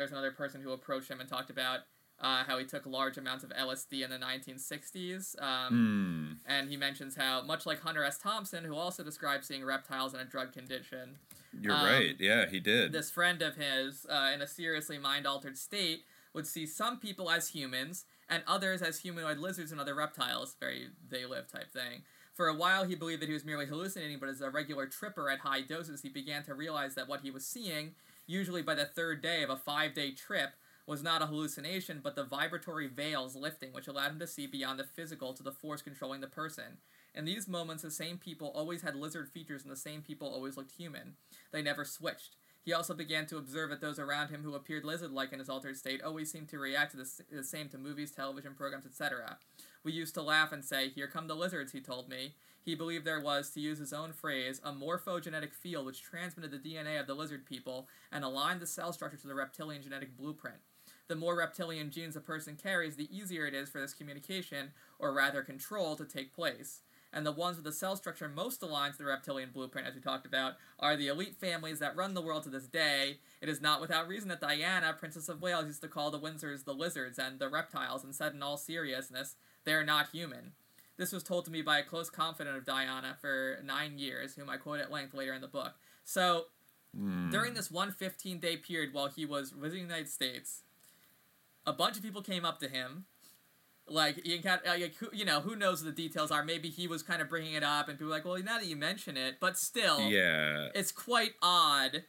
there's another person who approached him and talked about uh, how he took large amounts of LSD in the 1960s. Um, Hmm. And he mentions how, much like Hunter S. Thompson, who also described seeing reptiles in a drug condition, You're Um, right. Yeah, he did. this friend of his, uh, in a seriously mind altered state, would see some people as humans and others as humanoid lizards and other reptiles. Very they live type thing. For a while, he believed that he was merely hallucinating, but as a regular tripper at high doses, he began to realize that what he was seeing, usually by the third day of a five day trip, was not a hallucination, but the vibratory veils lifting, which allowed him to see beyond the physical to the force controlling the person. In these moments, the same people always had lizard features and the same people always looked human. They never switched. He also began to observe that those around him who appeared lizard like in his altered state always seemed to react to the, the same to movies, television programs, etc. We used to laugh and say, Here come the lizards, he told me. He believed there was, to use his own phrase, a morphogenetic field which transmitted the DNA of the lizard people and aligned the cell structure to the reptilian genetic blueprint. The more reptilian genes a person carries, the easier it is for this communication, or rather control, to take place and the ones with the cell structure most aligned to the reptilian blueprint, as we talked about, are the elite families that run the world to this day. It is not without reason that Diana, Princess of Wales, used to call the Windsors the lizards and the reptiles, and said in all seriousness, they're not human. This was told to me by a close confidant of Diana for nine years, whom I quote at length later in the book. So, Hmm. during this one 15 day period while he was visiting the United States, a bunch of people came up to him. Like, you, can, like, who, you know, who knows what the details are? Maybe he was kind of bringing it up, and people were like, well, now that you mention it, but still, yeah. it's quite odd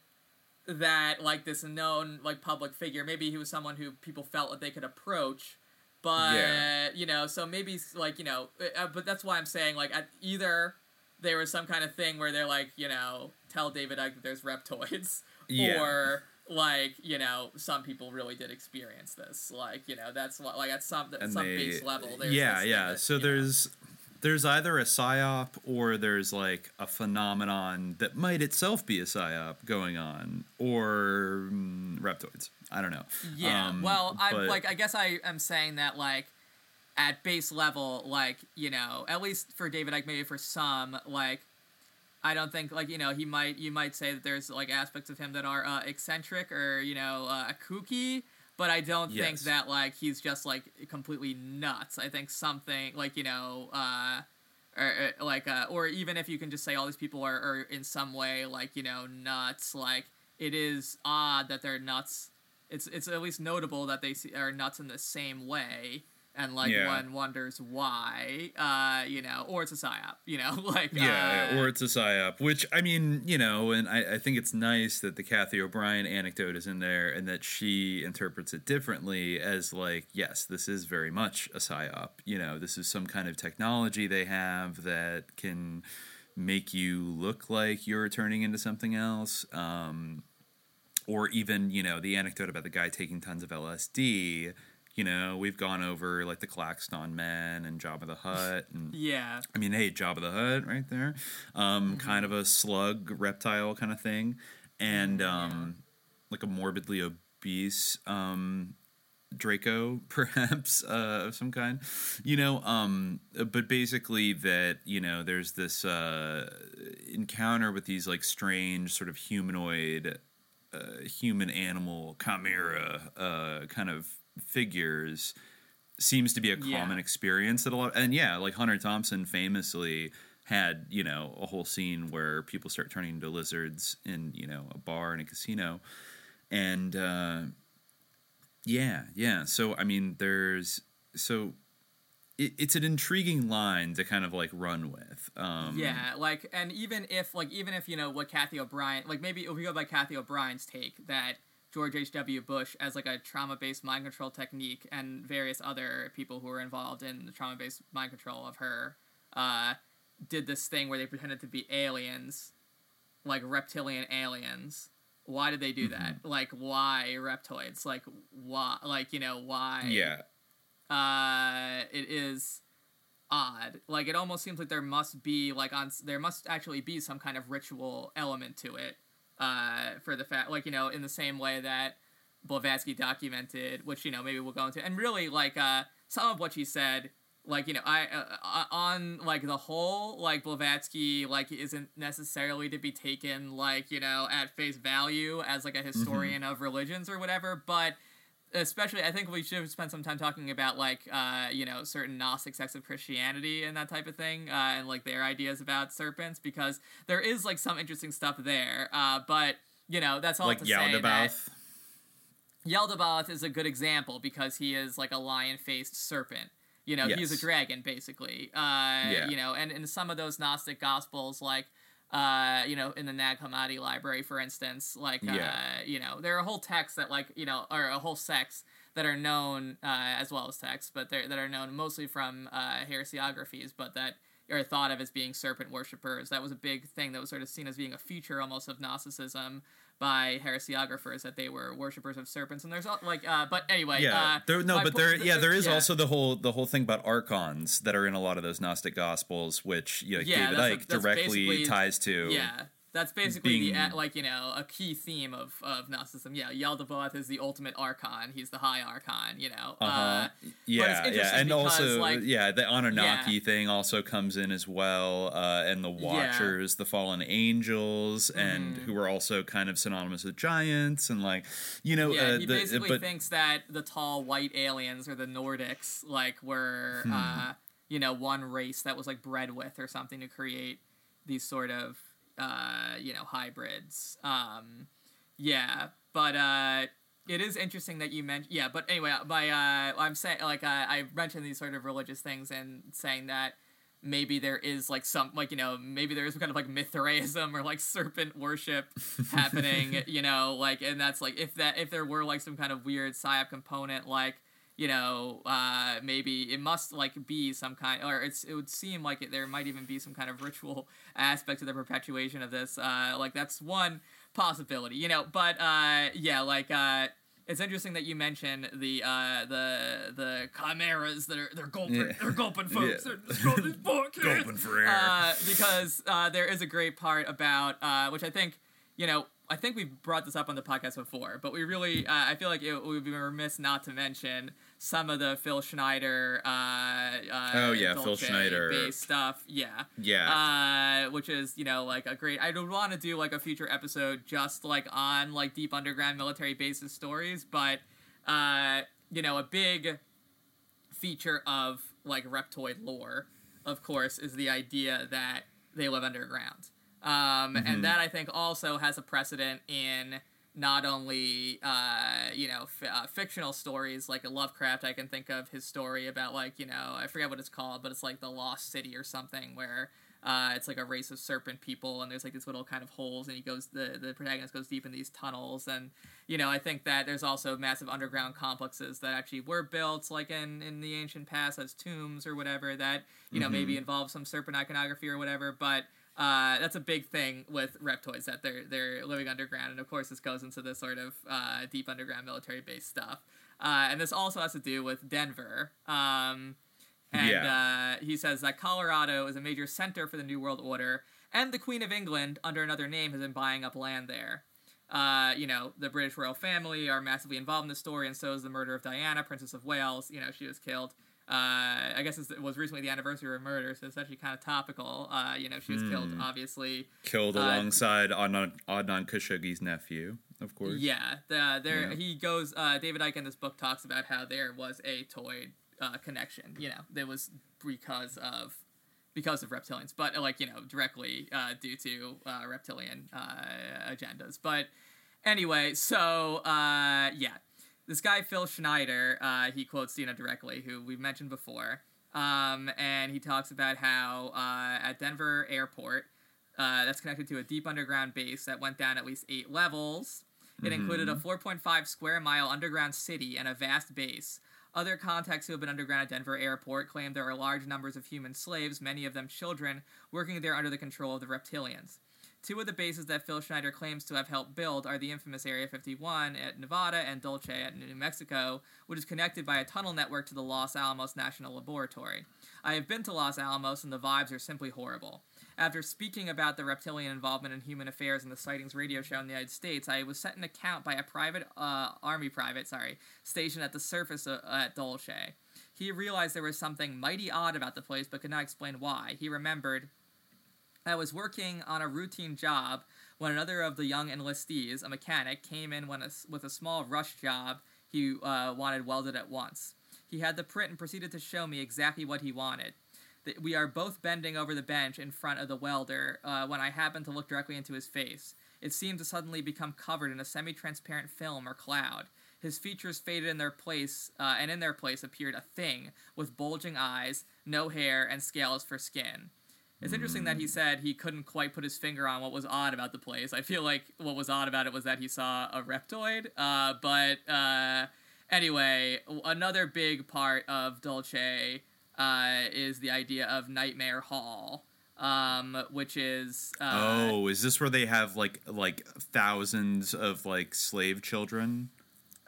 that, like, this known, like, public figure, maybe he was someone who people felt that they could approach, but, Yeah. you know, so maybe, like, you know, uh, but that's why I'm saying, like, at either there was some kind of thing where they're like, you know, tell David Icke that there's reptoids, Yeah. or like you know, some people really did experience this. Like you know, that's what like at some at and some they, base level. There's yeah, yeah. that, so there's. know- there's either a psyop or there's like a phenomenon that might itself be a psyop going on, or mm, reptoids. I don't know. Yeah. Um, well, I but- like. I guess I am saying that like at base level, like you know, at least for David Icke, maybe for some, like I don't think like you know he might you might say that there's like aspects of him that are uh, eccentric or you know uh, kooky. But I don't think that like he's just like completely nuts. I think something like you know, uh, or, or like uh, or even if you can just say all these people are, are in some way like you know nuts. Like it is odd that they're nuts it's it's at least notable that they see, are nuts in the same way and like Yeah. one wonders why uh you know or it's a psyop you know like Yeah, uh, or it's a psyop, which I mean, you know, and I, I think it's nice that the Cathy O'Brien anecdote is in there and that she interprets it differently as like, yes, this is very much a psyop. You know, this is some kind of technology they have that can make you look like you're turning into something else. Um, or even, you know, the anecdote about the guy taking tons of LSD. You know, we've gone over like the Claxton Men and Jabba the Hutt and yeah I mean, hey, Jabba the Hutt right there. Um, Kind of a slug reptile kind of thing. And um, like a morbidly obese um, Draco, perhaps, uh, of some kind. You know, um, but basically that, you know, there's this uh, encounter with these like strange sort of humanoid, uh, human animal chimera uh, kind of figures seems to be a Yeah. common experience that a lot and yeah like hunter thompson famously had you know a whole scene where people start turning into lizards in you know a bar and a casino and uh yeah yeah so i mean there's so it, it's an intriguing line to kind of like run with um yeah like and even if like even if you know what cathy o'brien like maybe if we go by cathy o'brien's take that george h.w bush as like a trauma-based mind control technique and various other people who were involved in the trauma-based mind control of her uh did this thing where they pretended to be aliens like reptilian aliens. Why did they do that? Like why reptoids? Like why like you know why yeah. Uh it is odd. Like it almost seems like there must be like on there must actually be some kind of ritual element to it uh for the fact like you know in the same way that Blavatsky documented which you know maybe we'll go into and really like uh some of what she said like you know I uh, uh, on like the whole like Blavatsky like isn't necessarily to be taken like you know at face value as like a historian of religions or whatever, but especially I think we should spend some time talking about like uh, you know certain Gnostic sects of Christianity and that type of thing uh, and like their ideas about serpents because there is like some interesting stuff there. Uh, but you know that's all like to say that Yaldabaoth. Is a good example because he is like a lion-faced serpent. You know, he's a dragon basically. Uh, You know, and in some of those Gnostic gospels, like uh, you know, in the Nag Hammadi library, for instance, like uh, Yeah. you know, there are whole texts that like you know, or a whole sects that are known uh, as well as texts, but they're that are known mostly from uh, heresiographies, but that are thought of as being serpent worshippers. That was a big thing that was sort of seen as being a feature almost of Gnosticism by heresiographers that they were worshippers of serpents. And there's al- like, uh, but anyway, Yeah, uh, there, no, but po- there, yeah, there is yeah. also the whole the whole thing about archons that are in a lot of those Gnostic Gospels, which you know, Yeah, David a- directly ties to. Yeah, that's basically being- the uh, like you know a key theme of of Gnosticism. Yeah, Yaldabaoth is the ultimate archon. He's the high archon. You know. Uh-huh. Uh, yeah, yeah, and because, also like- yeah, the Anunnaki Yeah. thing also comes in as well, uh, and the Watchers, the fallen angels, and Mm-hmm. who are also kind of synonymous with giants, and like you know, yeah, uh, he the, basically but thinks that the tall white aliens or the Nordics like were Hmm. uh, you know one race that was like bred with or something to create these sort of uh, you know hybrids. Um, yeah, but uh, it is interesting that you mentioned. Yeah, but anyway, by uh, I'm saying like I I mentioned these sort of religious things and saying that maybe there is like some like you know maybe there is kind of like Mithraism or like serpent worship happening you know like and that's like if that if there were like some kind of weird psyop component like you know uh maybe it must like be some kind or it's it would seem like it, there might even be some kind of ritual aspect to the perpetuation of this uh like that's one possibility you know but uh yeah like uh it's interesting that you mention the uh, the the chimeras that are they're gulping Yeah. they're gulping folks Yeah. they're just going this book Gulping for air. uh, because uh, there is a great part about uh, which I think you know I think we've brought this up on the podcast before, but we really uh, I feel like it would be remiss not to mention some of the Phil Schneider. Uh, uh, Oh, yeah, Phil Schneider. based stuff. Yeah. yeah, Uh, which is you know like a great. I would want to do like a future episode just like on like deep underground military bases stories, but uh, you know a big feature of like reptoid lore, of course, is the idea that they live underground. Um, Mm-hmm. And that I think also has a precedent in not only uh, you know f- uh, fictional stories like a Lovecraft. I can think of his story about like you know I forget what it's called, but it's like the Lost City or something where. Uh, it's like a race of serpent people, and there's like these little kind of holes, and he goes. the The protagonist goes deep in these tunnels, and you know, I think that there's also massive underground complexes that actually were built, like in in the ancient past, as tombs or whatever. That you know maybe involve some serpent iconography or whatever. But uh, that's a big thing with reptoids that they're they're living underground, and of course this goes into the sort of uh, deep underground military based stuff. Uh, and this also has to do with Denver. Um, and Yeah. uh, he says that Colorado is a major center for the New World Order, and the Queen of England, under another name, has been buying up land there. Uh, you know, the British royal family are massively involved in the story, and so is the murder of Diana, Princess of Wales. You know, she was killed. Uh, I guess it was recently the anniversary of her murder, so it's actually kind of topical. Uh, you know, she was killed, obviously. killed uh, alongside Adnan, Adnan Khashoggi's nephew, of course. Yeah, the, there Yeah. he goes. Uh, David Icke in this book talks about how there was a toy uh, connection. You know, there was because of because of reptilians, but like you know, directly uh, due to uh, reptilian uh, agendas. But anyway, so uh, yeah, this guy Phil Schneider, uh, he quotes Dina directly, who we've mentioned before, um, and he talks about how uh, at Denver Airport. Uh, that's connected to a deep underground base that went down at least eight levels. It included a 4.5 square mile underground city and a vast base. Other contacts who have been underground at Denver Airport claim there are large numbers of human slaves, many of them children, working there under the control of the reptilians. Two of the bases that Phil Schneider claims to have helped build are the infamous Area 51 at Nevada and Dulce at New Mexico, which is connected by a tunnel network to the Los Alamos National Laboratory. I have been to Los Alamos and the vibes are simply horrible. After speaking about the reptilian involvement in human affairs in the Sightings radio show in the United States, I was sent an account by a private uh, army private, sorry, stationed at the surface of, uh, at Dulce. He realized there was something mighty odd about the place, but could not explain why. He remembered I was working on a routine job when another of the young enlistees, a mechanic, came in a, with a small rush job he uh, wanted welded at once. He had the print and proceeded to show me exactly what he wanted. We are both bending over the bench in front of the welder uh, when I happened to look directly into his face. It seemed to suddenly become covered in a semi transparent film or cloud. His features faded in their place, uh, and in their place appeared a thing with bulging eyes, no hair, and scales for skin. It's interesting that he said he couldn't quite put his finger on what was odd about the place. I feel like what was odd about it was that he saw a reptoid. Uh, but uh, anyway, another big part of Dulce uh, is the idea of Nightmare Hall. Um, which is uh, oh, is this where they have like like thousands of like slave children?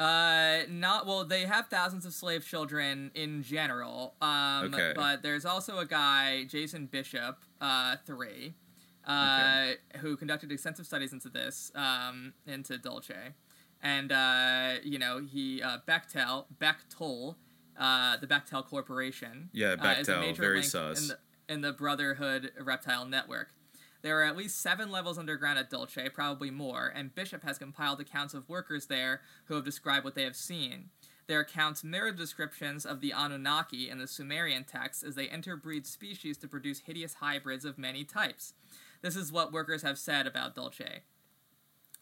Uh, not well. They have thousands of slave children in general. Um, okay. but there's also a guy, Jason Bishop, uh, three, uh, okay. who conducted extensive studies into this, um, into Dulce, and uh, you know he uh, Bechtel, Bechtel, uh, the Bechtel Corporation. Yeah, Bechtel, uh, is a major very sus. In the, in the Brotherhood Reptile Network. There are at least seven levels underground at Dulce, probably more, and Bishop has compiled accounts of workers there who have described what they have seen. Their accounts mirror descriptions of the Anunnaki in the Sumerian texts as they interbreed species to produce hideous hybrids of many types. This is what workers have said about Dulce.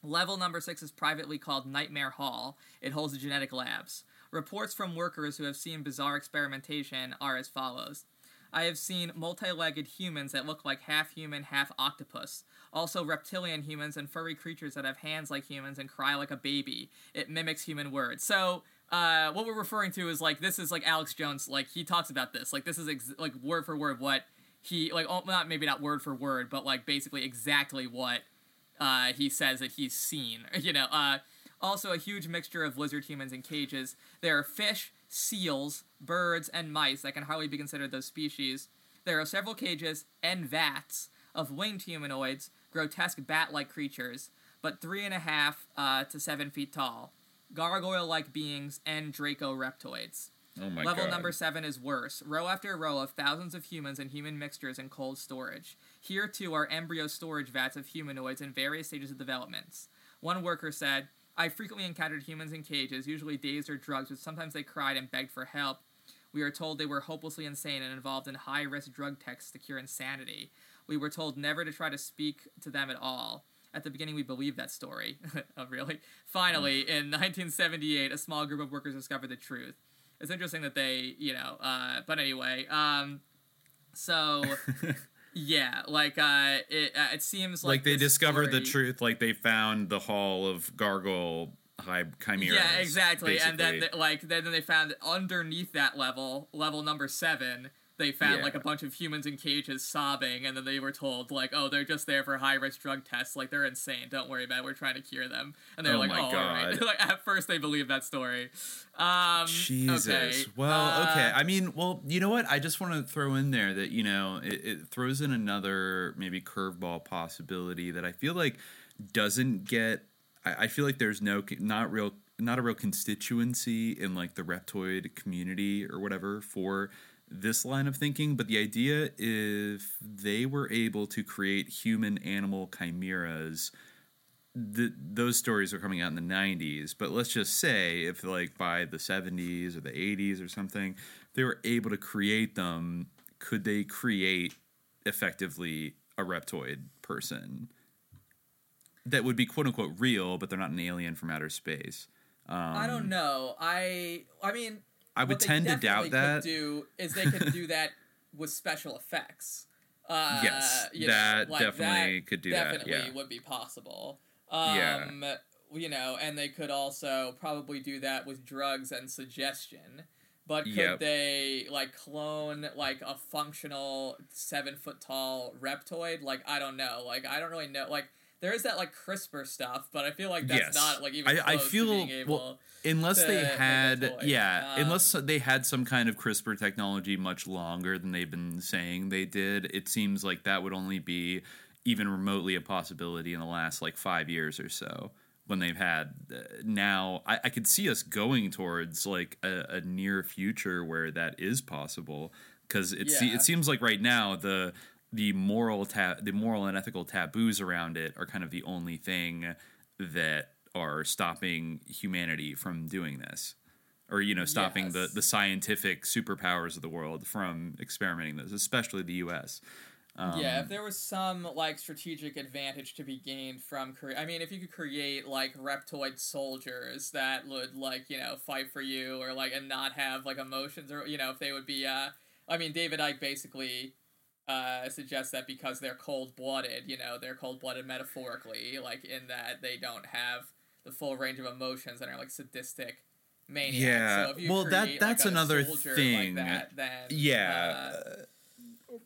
Level number six is privately called Nightmare Hall. It holds the genetic labs. Reports from workers who have seen bizarre experimentation are as follows. I have seen multi legged humans that look like half human, half octopus. Also, reptilian humans and furry creatures that have hands like humans and cry like a baby. It mimics human words. So, uh, what we're referring to is like this is like Alex Jones, like he talks about this. Like, this is ex- like word for word what he, like, oh, not maybe not word for word, but like basically exactly what uh, he says that he's seen. You know, uh, also a huge mixture of lizard humans in cages. There are fish, seals, birds, and mice that can hardly be considered those species. There are several cages and vats of winged humanoids, grotesque bat like creatures, but three and a half uh, to seven feet tall, gargoyle like beings, and Draco reptoids. Oh my Level God. number seven is worse. Row after row of thousands of humans and human mixtures in cold storage. Here, too, are embryo storage vats of humanoids in various stages of developments. One worker said, I frequently encountered humans in cages, usually dazed or drugged, but sometimes they cried and begged for help. We are told they were hopelessly insane and involved in high risk drug texts to cure insanity. We were told never to try to speak to them at all. At the beginning, we believed that story. oh, really? Finally, in 1978, a small group of workers discovered the truth. It's interesting that they, you know, uh, but anyway, um, so Yeah, like uh, it uh, it seems like like they discovered story... the truth. Like they found the hall of gargoyle high chimeras. Yeah, exactly. Basically. And then they, like then they found underneath that level, level number seven, they found yeah. like a bunch of humans in cages sobbing, and then they were told like, "Oh, they're just there for high risk drug tests. Like they're insane. Don't worry about it. We're trying to cure them." And they're oh like, "Oh, God. all right." like at first they believed that story. Um, Jesus. Okay. Well, uh, okay. I mean, well, you know what? I just want to throw in there that you know it, it throws in another maybe curveball possibility that I feel like doesn't get. I, I feel like there's no not real not a real constituency in like the reptoid community or whatever for this line of thinking, but the idea if they were able to create human animal chimeras, the, those stories are coming out in the 90s. But let's just say if, like, by the 70s or the 80s or something, they were able to create them, could they create effectively a reptoid person that would be quote unquote real, but they're not an alien from outer space? Um, I don't know. I I mean, I would tend to doubt that. Do is they could do that with special effects. Uh, yes, that know, like definitely that could do definitely that. Definitely would be possible. Um, yeah. You know, and they could also probably do that with drugs and suggestion. But could yep. they like clone like a functional seven foot tall reptoid? Like I don't know. Like I don't really know. Like there is that like CRISPR stuff, but I feel like that's Yes. not like even I- I feel- to being able. well, unless to they had yeah Um, unless they had some kind of crispr technology much longer than they've been saying they did it seems like that would only be even remotely a possibility in the last like five years or so when they've had uh, now I, I could see us going towards like a, a near future where that is possible because it, se- it seems like right now the the moral ta- the moral and ethical taboos around it are kind of the only thing that are stopping humanity from doing this or you know stopping the Yes. the scientific superpowers of the world from experimenting this especially the US um, yeah, if there was some like strategic advantage to be gained from cre- I mean, if you could create like reptoid soldiers that would like you know fight for you or like and not have like emotions or you know if they would be uh I mean David Icke basically uh suggests that because they're cold blooded, you know, they're cold blooded metaphorically, like in that they don't have the full range of emotions and are like sadistic maniacs. Yeah, So if you well, that- that's like, another thing. Like that, then yeah uh,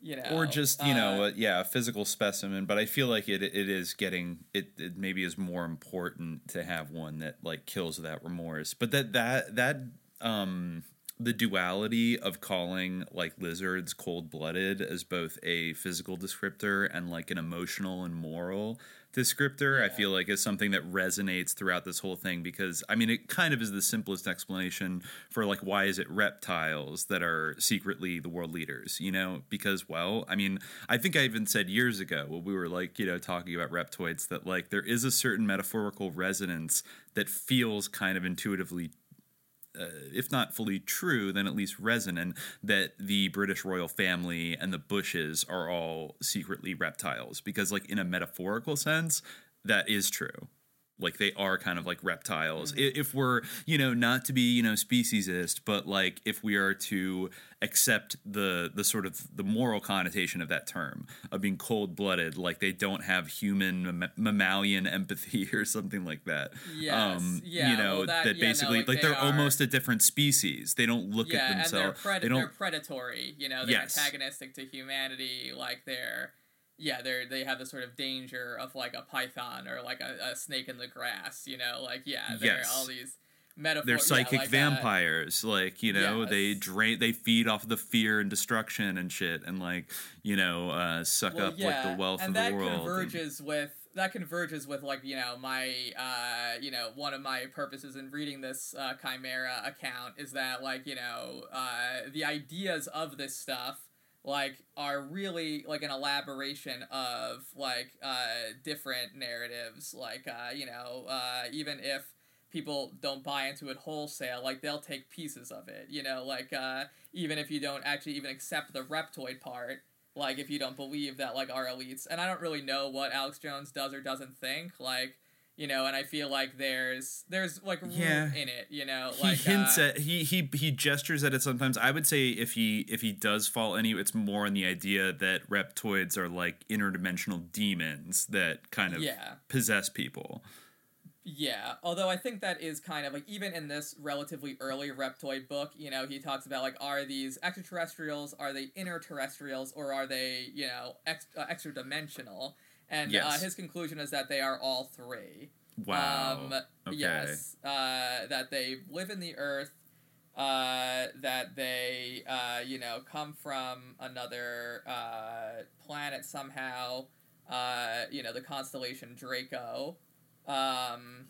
you know, or just you know uh, yeah a physical specimen but i feel like it it is getting it, it maybe is more important to have one that like kills that remorse but that that that um the duality of calling like lizards cold-blooded as both a physical descriptor and like an emotional and moral descriptor i feel like is something that resonates throughout this whole thing because i mean it kind of is the simplest explanation for like why is it reptiles that are secretly the world leaders you know? Because well i mean i think i even said years ago when we were like you know talking about reptoids that like there is a certain metaphorical resonance that feels kind of intuitively uh, if not fully true, then at least resonant that the British royal family and the Bushes are all secretly reptiles. Because, like, in a metaphorical sense, that is true. Like, they are kind of like reptiles. Mm-hmm. I If we're, you know, not to be, you know, speciesist, but like if we are to accept the the sort of the moral connotation of that term of being cold blooded, like they don't have human mam- mammalian empathy or something like that. Yes, um, yeah, you know well, that- that yeah, no, basically like, like, they they're almost a different species. They don't look yeah, at and they're, themselves. pred- they they're predatory. You know, they're Yes. antagonistic to humanity. Like they're, yeah, they're they have the sort of danger of like a python or like a, a snake in the grass. You know, like yeah, they're all these metaphors. They're psychic yeah, like, vampires, like you know, they drain, they feed off the fear and destruction and shit, and like you know, uh, suck well, up yeah, like the wealth and of that the world. and- converges with that converges with like you know my uh you know one of my purposes in reading this uh, chimera account is that like you know uh the ideas of this stuff like are really like an elaboration of like uh different narratives. Like uh you know uh even if people don't buy into it wholesale like they'll take pieces of it you know? Like uh even if you don't actually even accept the reptoid part like if you don't believe that like our elites and i don't really know what alex jones does or doesn't think like you know and i feel like there's there's like room Yeah. in it you know he like hints uh, at he he he gestures at it sometimes. I would say if he if he does fall any, it's more in the idea that reptoids are like interdimensional demons that kind of yeah possess people. Yeah, although I think that is kind of like even in this relatively early Reptoid book, you know, he talks about like are these extraterrestrials, are they interterrestrials, or are they you know ex- uh, extra dimensional? And uh, his conclusion is that they are all three. Wow. Um, okay. Yes, uh, that they live in the Earth, uh, that they uh, you know come from another uh, planet somehow. Uh, you know the constellation Draco, um,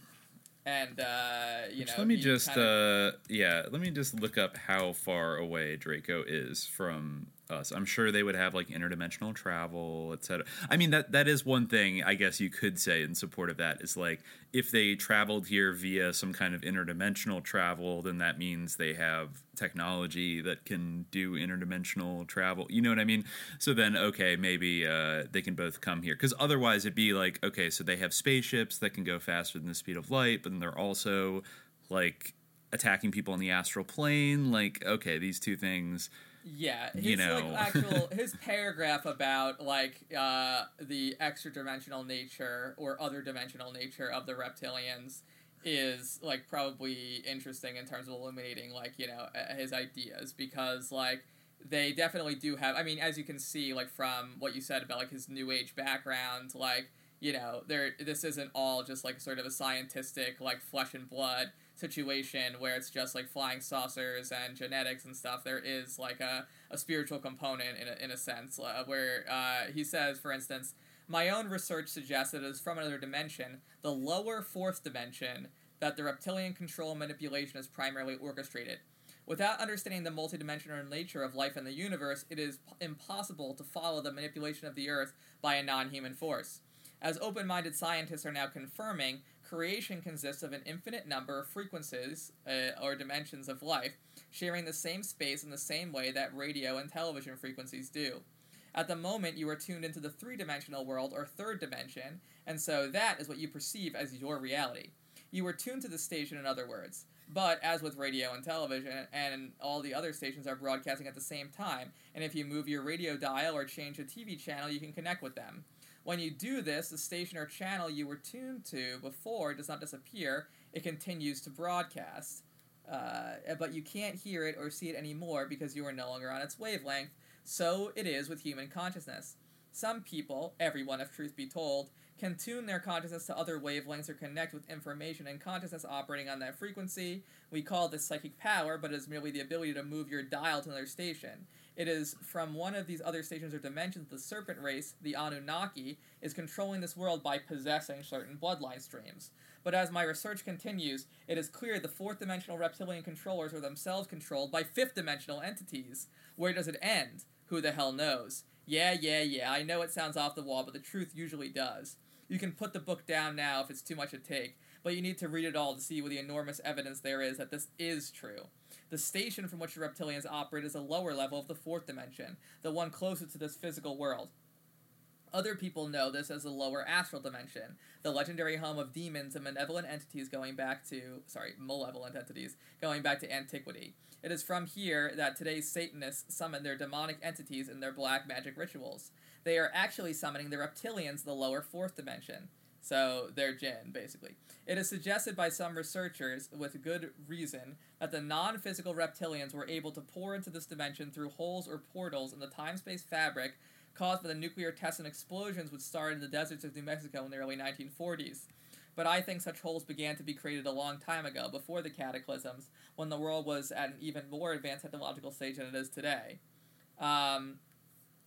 and uh, you Which know. let me just kind of- uh yeah, let me just look up how far away Draco is from us. I'm sure they would have like interdimensional travel, etc. I mean that that is one thing I guess you could say in support of that is like if they traveled here via some kind of interdimensional travel, then that means they have technology that can do interdimensional travel. You know what I mean? So then okay, maybe uh they can both come here cuz otherwise it'd be like okay, so they have spaceships that can go faster than the speed of light, but then they're also like attacking people on the astral plane like okay these two things Yeah, his you know. like actual his paragraph about like uh, the extra dimensional nature or other dimensional nature of the reptilians is like probably interesting in terms of illuminating like you know his ideas because like they definitely do have I mean as you can see like from what you said about like his new age background like you know, there this isn't all just like sort of a scientific like flesh and blood situation where it's just like flying saucers and genetics and stuff. There is like a, a spiritual component in a, in a sense uh, where uh, he says, for instance, my own research suggests that it is from another dimension, the lower fourth dimension, that the reptilian control manipulation is primarily orchestrated. Without understanding the multidimensional nature of life in the universe, it is impossible to follow the manipulation of the Earth by a non human force. As open minded scientists are now confirming, creation consists of an infinite number of frequencies uh, or dimensions of life, sharing the same space in the same way that radio and television frequencies do. At the moment, you are tuned into the three dimensional world or third dimension, and so that is what you perceive as your reality. You are tuned to the station, in other words. But as with radio and television, and all the other stations are broadcasting at the same time, and if you move your radio dial or change a TV channel, you can connect with them. When you do this, the station or channel you were tuned to before does not disappear, it continues to broadcast. Uh, but you can't hear it or see it anymore because you are no longer on its wavelength. So it is with human consciousness. Some people, everyone if truth be told, can tune their consciousness to other wavelengths or connect with information and consciousness operating on that frequency. We call this psychic power, but it is merely the ability to move your dial to another station. It is from one of these other stations or dimensions the serpent race, the Anunnaki, is controlling this world by possessing certain bloodline streams. But as my research continues, it is clear the fourth dimensional reptilian controllers are themselves controlled by fifth dimensional entities. Where does it end? Who the hell knows? Yeah, yeah, yeah, I know it sounds off the wall, but the truth usually does. You can put the book down now if it's too much to take, but you need to read it all to see what the enormous evidence there is that this is true. The station from which the reptilians operate is a lower level of the fourth dimension, the one closest to this physical world. Other people know this as the lower astral dimension, the legendary home of demons and malevolent entities going back to, sorry, malevolent entities, going back to antiquity. It is from here that today's Satanists summon their demonic entities in their black magic rituals. They are actually summoning the reptilians, the lower fourth dimension. So they're jinn, basically. It is suggested by some researchers, with good reason, that the non physical reptilians were able to pour into this dimension through holes or portals in the time space fabric caused by the nuclear tests and explosions which started in the deserts of New Mexico in the early 1940s. But I think such holes began to be created a long time ago, before the cataclysms, when the world was at an even more advanced technological stage than it is today. Um,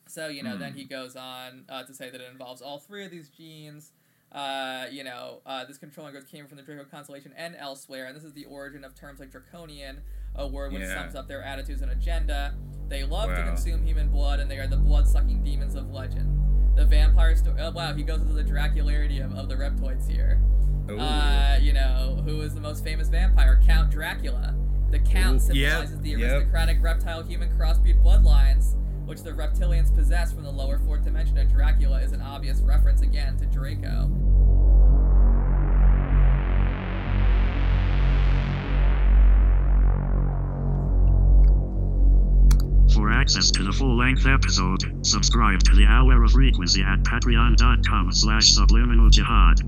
so, you know, then he goes on uh, to say that it involves all three of these genes. Uh, you know, uh, this controlling growth came from the Draco constellation and elsewhere, and this is the origin of terms like draconian, a word which Yeah. sums up their attitudes and agenda. They love to consume human blood, and they are the blood-sucking demons of legend. The vampire story. Oh wow, he goes into the dracularity of, of the reptoids here. Uh, you know, who is the most famous vampire? Count Dracula. The Count Ooh, yep, symbolizes the yep. aristocratic reptile-human crossbreed bloodlines, which the reptilians possess from the lower fourth dimension, and Dracula is an obvious reference again to Draco. For access to the full-length episode, subscribe to the Hour of Frequency at patreon.com slash subliminal jihad.